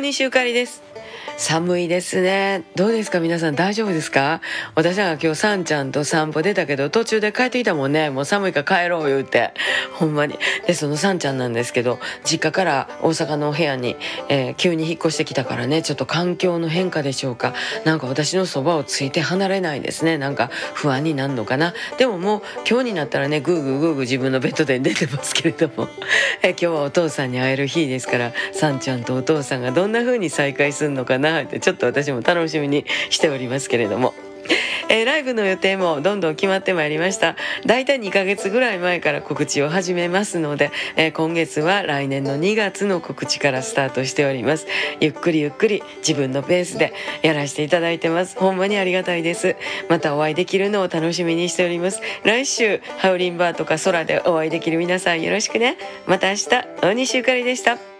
西ゆかりです。寒いですね。どうですか？皆さん大丈夫ですか？私は今日さんちゃんと散歩出たけど途中で帰ってきたもんね。もう寒いから帰ろう言うて。ほんまに。でそのさんちゃんなんですけど実家から大阪のお部屋に、えー、急に引っ越してきたからね。ちょっと環境の変化でしょうか。なんか私のそばをついて離れないですね。なんか不安になるのかな。でももう今日になったらねグーグーグーグー自分のベッドで出てますけれども、えー、今日はお父さんに会える日ですからさんちゃんとお父さんがどんな風に再会するのかな。なってちょっと私も楽しみにしておりますけれども。えー、ライブの予定もどんどん決まってまいりました。だいたい2ヶ月ぐらい前から告知を始めますので、えー、今月は来年の2月の告知からスタートしております。ゆっくりゆっくり自分のペースでやらせていただいてます。ほんまにありがたいです。またお会いできるのを楽しみにしております。来週ハウリンバーとか空でお会いできる皆さんよろしくね。また明日大西ゆかりでした。